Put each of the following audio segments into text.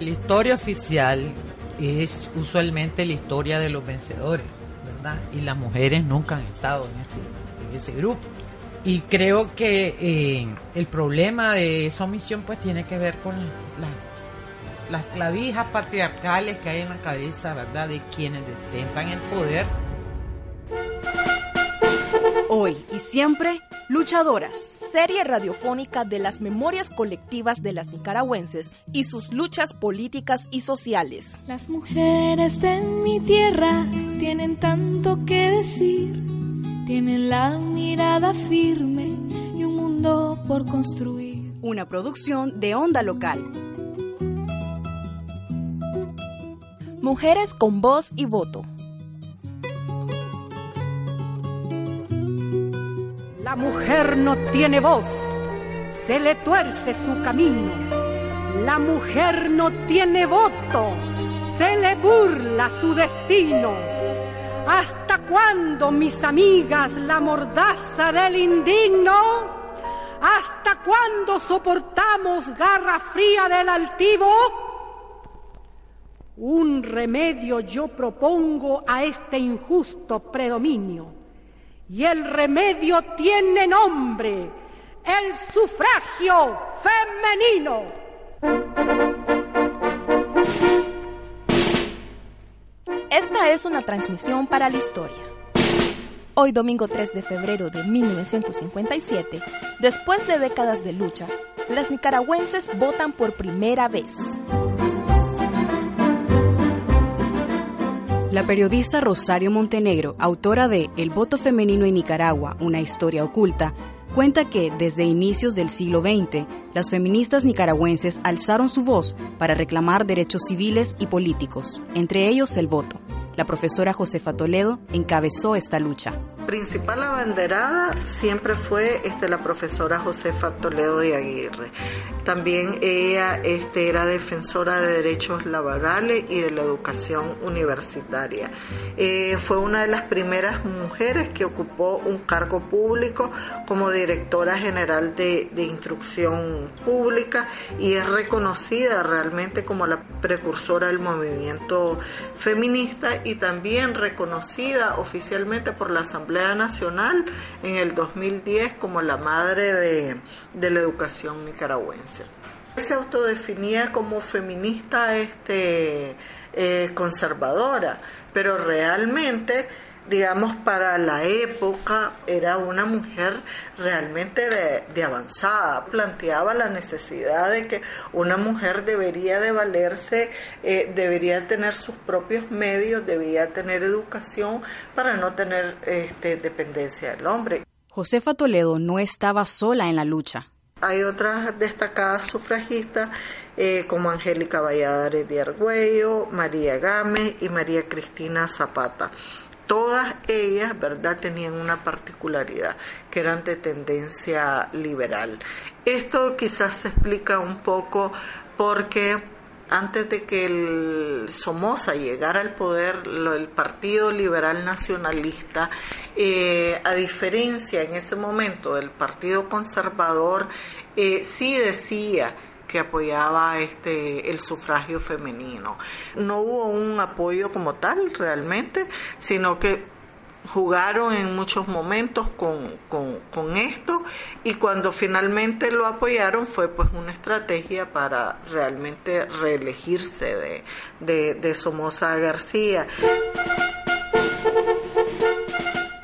La historia oficial es usualmente la historia de los vencedores, ¿verdad? Y las mujeres nunca han estado en ese, grupo. Y creo que eh, el problema de esa omisión pues tiene que ver con la, las clavijas patriarcales que hay en la cabeza, ¿verdad? De quienes detentan el poder. Hoy y siempre, luchadoras. Serie radiofónica de las memorias colectivas de las nicaragüenses y sus luchas políticas y sociales. Las mujeres de mi tierra tienen tanto que decir, tienen la mirada firme y un mundo por construir. Una producción de Onda Local. Mujeres con voz y voto. Mujer no tiene voz, se le tuerce su camino. La mujer no tiene voto, se le burla su destino. ¿Hasta cuándo, mis amigas, la mordaza del indigno? ¿Hasta cuándo soportamos garra fría del altivo? Un remedio yo propongo a este injusto predominio y el remedio tiene nombre, el sufragio femenino. Esta es una transmisión para la historia. Hoy domingo 3 de febrero de 1957, después de décadas de lucha, las nicaragüenses votan por primera vez. La periodista Rosario Montenegro, autora de El voto femenino en Nicaragua, una historia oculta, cuenta que desde inicios del siglo XX, las feministas nicaragüenses alzaron su voz para reclamar derechos civiles y políticos, entre ellos el voto. La profesora Josefa Toledo encabezó esta lucha. Principal abanderada siempre fue este, la profesora Josefa Toledo de Aguirre. También ella este, era defensora de derechos laborales y de la educación universitaria. Eh, fue una de las primeras mujeres que ocupó un cargo público como directora general de, de instrucción pública y es reconocida realmente como la precursora del movimiento feminista y también reconocida oficialmente por la Asamblea Nacional en el 2010 como la madre de, de la educación nicaragüense. Se autodefinía como feminista este, eh, conservadora, pero realmente digamos, para la época era una mujer realmente de, avanzada. Planteaba la necesidad de que una mujer debería de valerse, eh, debería tener sus propios medios, debía tener educación para no tener este, dependencia del hombre. Josefa Toledo no estaba sola en la lucha. Hay otras destacadas sufragistas eh, como Angélica Valladares de Argüello, María Gámez y María Cristina Zapata todas ellas, ¿verdad?, tenían una particularidad, que eran de tendencia liberal. Esto quizás se explica un poco porque antes de que el Somoza llegara al poder, el Partido Liberal Nacionalista, eh, a diferencia en ese momento del Partido Conservador, eh, sí decía que apoyaba este el sufragio femenino. No hubo un apoyo como tal realmente, sino que jugaron en muchos momentos con, con, esto y cuando finalmente lo apoyaron fue pues una estrategia para realmente reelegirse de, de, de Somoza García.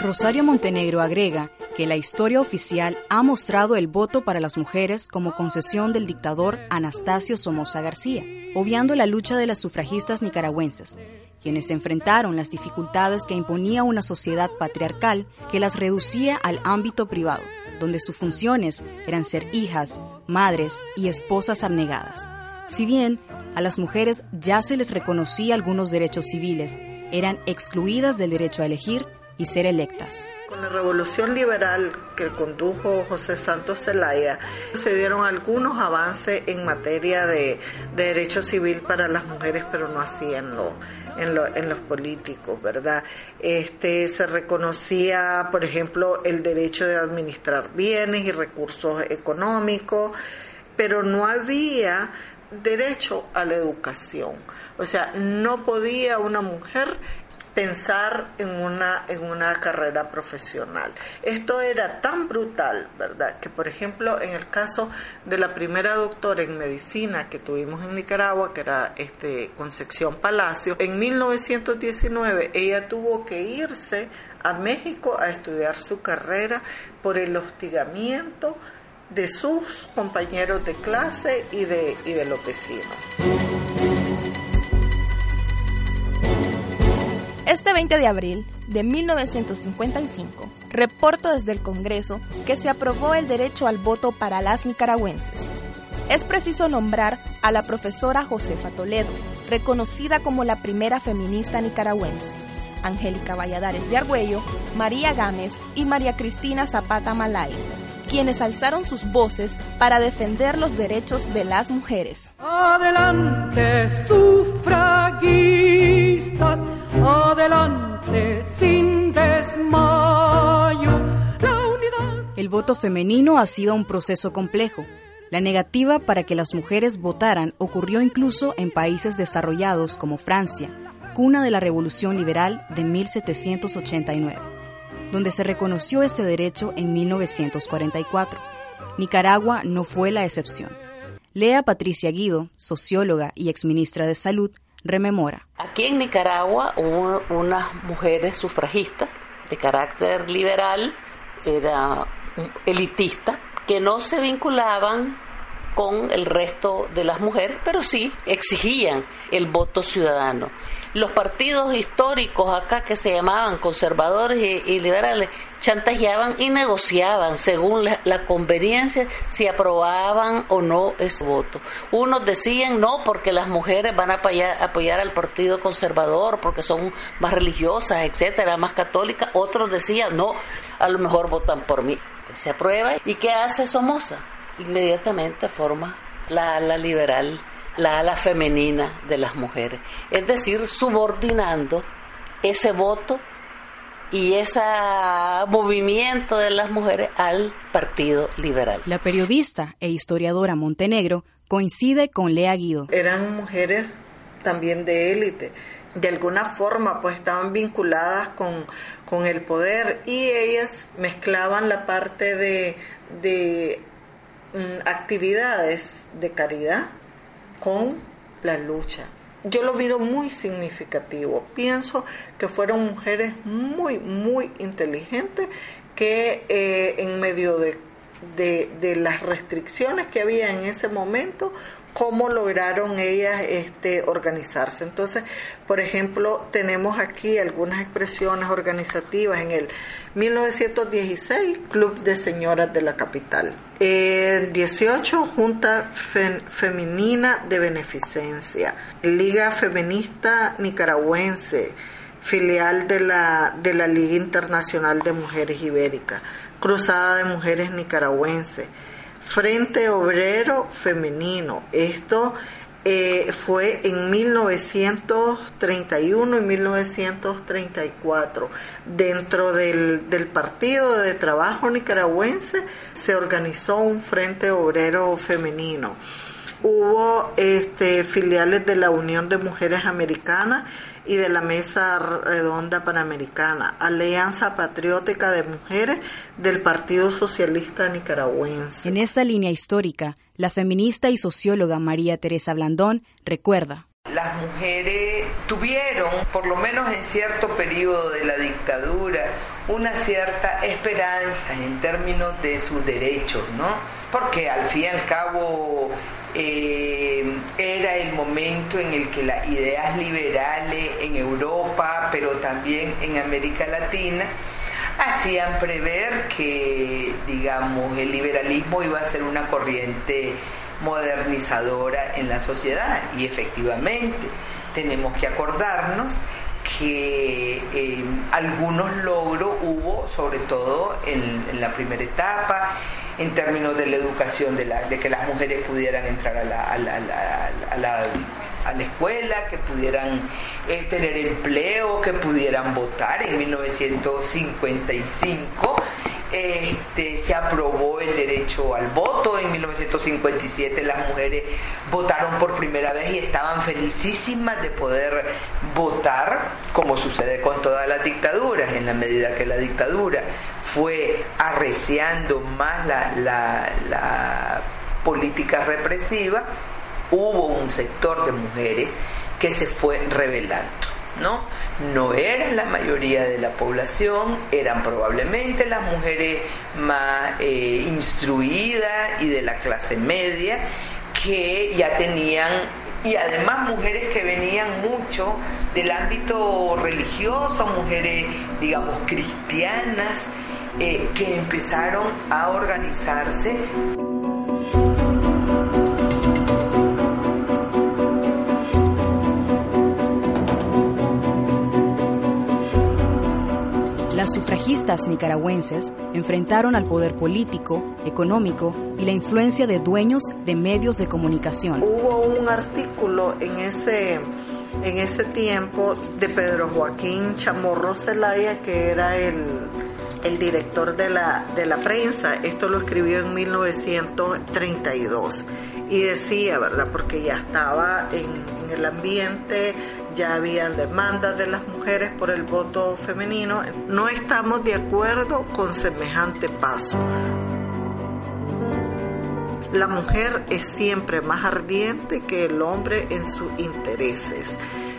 Rosario Montenegro agrega que la historia oficial ha mostrado el voto para las mujeres como concesión del dictador Anastasio Somoza García, obviando la lucha de las sufragistas nicaragüenses, quienes enfrentaron las dificultades que imponía una sociedad patriarcal que las reducía al ámbito privado, donde sus funciones eran ser hijas, madres y esposas abnegadas. Si bien a las mujeres ya se les reconocía algunos derechos civiles, eran excluidas del derecho a elegir y ser electas. La revolución liberal que condujo José Santos Zelaya, se dieron algunos avances en materia de, derecho civil para las mujeres, pero no hacían lo, en, en, los políticos, ¿verdad? Este, se reconocía, por ejemplo, el derecho de administrar bienes y recursos económicos, pero no había derecho a la educación. O sea, no podía una mujer pensar en una, en una carrera profesional. Esto era tan brutal, ¿verdad? Que, por ejemplo, en el caso de la primera doctora en medicina que tuvimos en Nicaragua, que era este, Concepción Palacio, en 1919 ella tuvo que irse a México a estudiar su carrera por el hostigamiento de sus compañeros de clase y de, y de los vecinos. Este 20 de abril de 1955, reporto desde el Congreso que se aprobó el derecho al voto para las nicaragüenses. Es preciso nombrar a la profesora Josefa Toledo, reconocida como la primera feminista nicaragüense, Angélica Valladares de Argüello, María Gámez y María Cristina Zapata Maláez, quienes alzaron sus voces para defender los derechos de las mujeres. Adelante, sufragistas adelante sin desmayo. El voto femenino ha sido un proceso complejo. La negativa para que las mujeres votaran ocurrió incluso en países desarrollados como Francia, cuna de la Revolución Liberal de 1789, donde se reconoció ese derecho en 1944. Nicaragua no fue la excepción. Lea Patricia Guido, socióloga y exministra de Salud, rememora. Aquí en Nicaragua hubo unas mujeres sufragistas de carácter liberal, era elitista, que no se vinculaban con el resto de las mujeres, pero sí exigían el voto ciudadano. Los partidos históricos acá que se llamaban conservadores y, liberales chantajeaban y negociaban según la, conveniencia si aprobaban o no ese voto. Unos decían no porque las mujeres van a apoyar, apoyar al partido conservador porque son más religiosas, etcétera, más católicas. Otros decían no, a lo mejor votan por mí. Se aprueba. ¿Y qué hace Somoza? inmediatamente forma la ala liberal, la ala femenina de las mujeres. Es decir, subordinando ese voto y ese movimiento de las mujeres al Partido Liberal. La periodista e historiadora Montenegro coincide con Lea Guido. Eran mujeres también de élite. De alguna forma, pues estaban vinculadas con, con el poder y ellas mezclaban la parte de, de Mm, actividades de caridad con la lucha. Yo lo miro muy significativo. Pienso que fueron mujeres muy, muy inteligentes que eh, en medio de, de, las restricciones que había en ese momento cómo lograron ellas este, organizarse. Entonces, por ejemplo, tenemos aquí algunas expresiones organizativas en el 1916, Club de Señoras de la Capital. El 18, Junta Femenina de Beneficencia. Liga Feminista Nicaragüense, filial de la, de la Liga Internacional de Mujeres Ibéricas. Cruzada de Mujeres Nicaragüenses Frente Obrero Femenino. Esto eh, fue en 1931 y 1934. Dentro del, del Partido de Trabajo Nicaragüense se organizó un Frente Obrero Femenino. Hubo este, filiales de la Unión de Mujeres Americanas y de la Mesa Redonda Panamericana, Alianza Patriótica de Mujeres del Partido Socialista Nicaragüense. En esta línea histórica, la feminista y socióloga María Teresa Blandón recuerda. Las mujeres tuvieron, por lo menos en cierto periodo de la dictadura, una cierta esperanza en términos de sus derechos, ¿no? Porque al fin y al cabo eh, era el momento en el que las ideas liberales en Europa, pero también en América Latina, hacían prever que, digamos, el liberalismo iba a ser una corriente modernizadora en la sociedad. Y efectivamente tenemos que acordarnos que eh, algunos logros hubo, sobre todo en, la primera etapa, en términos de la educación, de, la, de que las mujeres pudieran entrar a la, escuela, que pudieran eh, tener empleo, que pudieran votar. En 1955 este, se aprobó el derecho al voto, en 1957 las mujeres votaron por primera vez y estaban felicísimas de poder votar, como sucede con todas las dictaduras, en la medida que la dictadura fue arreciando más la, la, la política represiva, hubo un sector de mujeres que se fue rebelando. ¿no? No era la mayoría de la población, eran probablemente las mujeres más eh, instruidas y de la clase media que ya tenían y además mujeres que venían mucho del ámbito religioso, mujeres, digamos, cristianas, eh, que empezaron a organizarse. Las sufragistas nicaragüenses enfrentaron al poder político, económico y la influencia de dueños de medios de comunicación. Hubo un artículo en ese, en ese tiempo de Pedro Joaquín Chamorro Zelaya, que era el, el director de la, de la prensa. Esto lo escribió en 1932 y decía, ¿verdad? Porque ya estaba en, el ambiente, ya habían demandas de las mujeres por el voto femenino. No estamos de acuerdo con semejante paso. La mujer es siempre más ardiente que el hombre en sus intereses.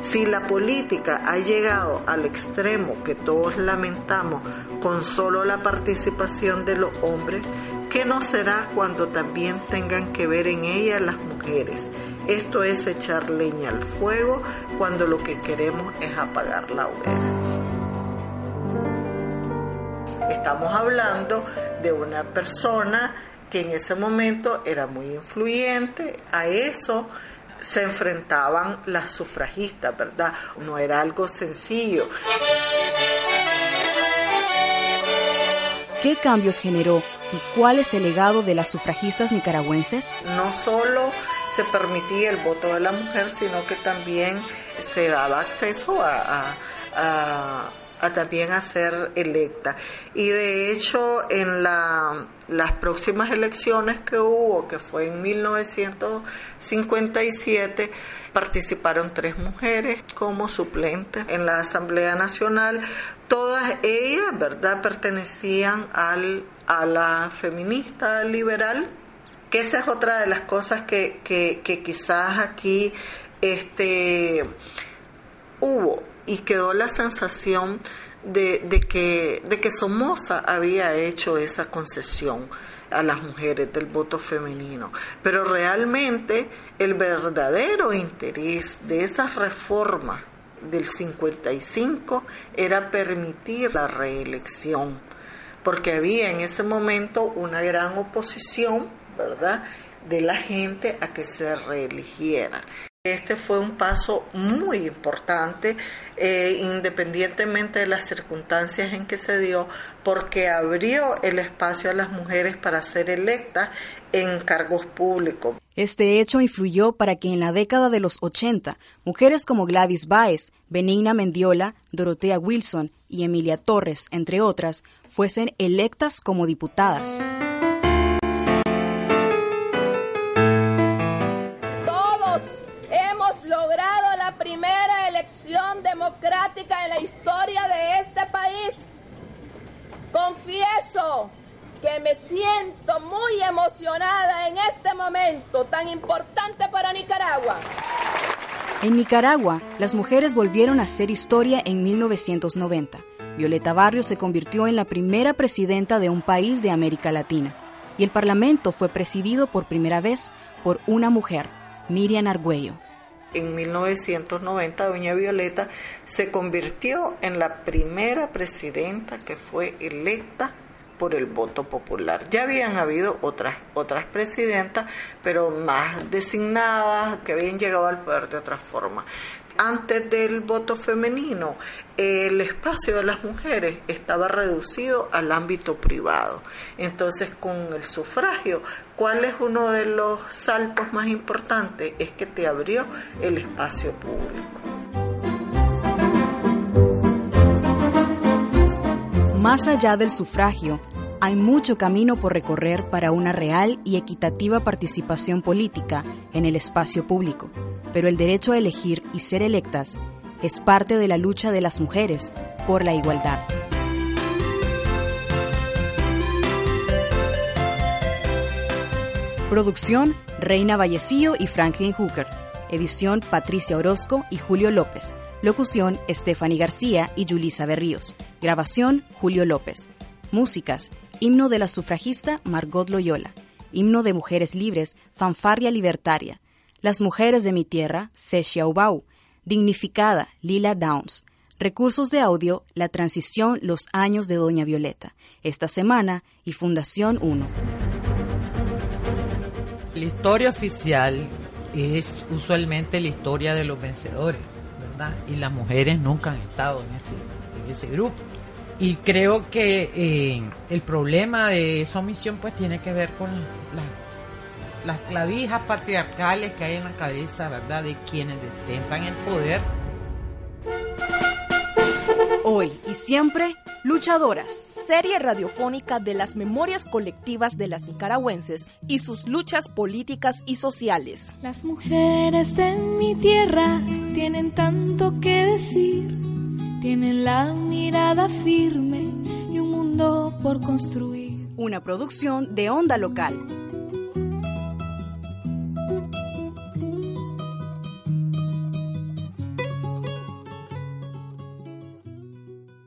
Si la política ha llegado al extremo que todos lamentamos con solo la participación de los hombres, ¿qué no será cuando también tengan que ver en ella las mujeres? Esto es echar leña al fuego cuando lo que queremos es apagar la hoguera. Estamos hablando de una persona que en ese momento era muy influyente, a eso se enfrentaban las sufragistas, ¿verdad? No era algo sencillo. ¿Qué cambios generó y cuál es el legado de las sufragistas nicaragüenses? No solo se permitía el voto de la mujer, sino que también se daba acceso a, a, a también a ser electa. Y de hecho, en la, las próximas elecciones que hubo, que fue en 1957, participaron tres mujeres como suplentes en la Asamblea Nacional. Todas ellas, ¿verdad?, pertenecían al, a la feminista liberal, que esa es otra de las cosas que, que, que quizás aquí este, hubo y quedó la sensación de, de, que, de que Somoza había hecho esa concesión a las mujeres del voto femenino. Pero realmente el verdadero interés de esas reformas del 55 era permitir la reelección, porque había en ese momento una gran oposición, ¿verdad?, de la gente a que se reeligiera. Este fue un paso muy importante, eh, independientemente de las circunstancias en que se dio, porque abrió el espacio a las mujeres para ser electas en cargos públicos. Este hecho influyó para que en la década de los 80, mujeres como Gladys Baez, Benigna Mendiola, Dorotea Wilson y Emilia Torres, entre otras, fuesen electas como diputadas. Democrática en la historia de este país. Confieso que me siento muy emocionada en este momento tan importante para Nicaragua. En Nicaragua, las mujeres volvieron a hacer historia en 1990. Violeta Barrios se convirtió en la primera presidenta de un país de América Latina y el Parlamento fue presidido por primera vez por una mujer, Miriam Argüello. En 1990 doña Violeta se convirtió en la primera presidenta que fue electa por el voto popular. Ya habían habido otras otras presidentas, pero más designadas que habían llegado al poder de otra forma antes del voto femenino, el espacio de las mujeres estaba reducido al ámbito privado. Entonces, con el sufragio, ¿cuál es uno de los saltos más importantes? Es que te abrió el espacio público. Más allá del sufragio, hay mucho camino por recorrer para una real y equitativa participación política en el espacio público pero el derecho a elegir y ser electas es parte de la lucha de las mujeres por la igualdad. Producción Reina Vallecillo y Franklin Hooker. Edición Patricia Orozco y Julio López. Locución Stephanie García y Julisa Berríos. Grabación Julio López. Músicas Himno de la sufragista Margot Loyola. Himno de Mujeres Libres Fanfarria Libertaria. Las mujeres de mi tierra, Se Xiaobao. Dignificada, Lila Downs. Recursos de audio, La transición, Los años de Doña Violeta. Esta semana y Fundación 1. La historia oficial es usualmente la historia de los vencedores, ¿verdad? Y las mujeres nunca han estado en ese grupo. Y creo que eh, el problema de esa omisión pues tiene que ver con la las clavijas patriarcales que hay en la cabeza, ¿verdad?, de quienes detentan el poder. Hoy y siempre, luchadoras. Serie radiofónica de las memorias colectivas de las nicaragüenses y sus luchas políticas y sociales. Las mujeres de mi tierra tienen tanto que decir, tienen la mirada firme y un mundo por construir. Una producción de onda local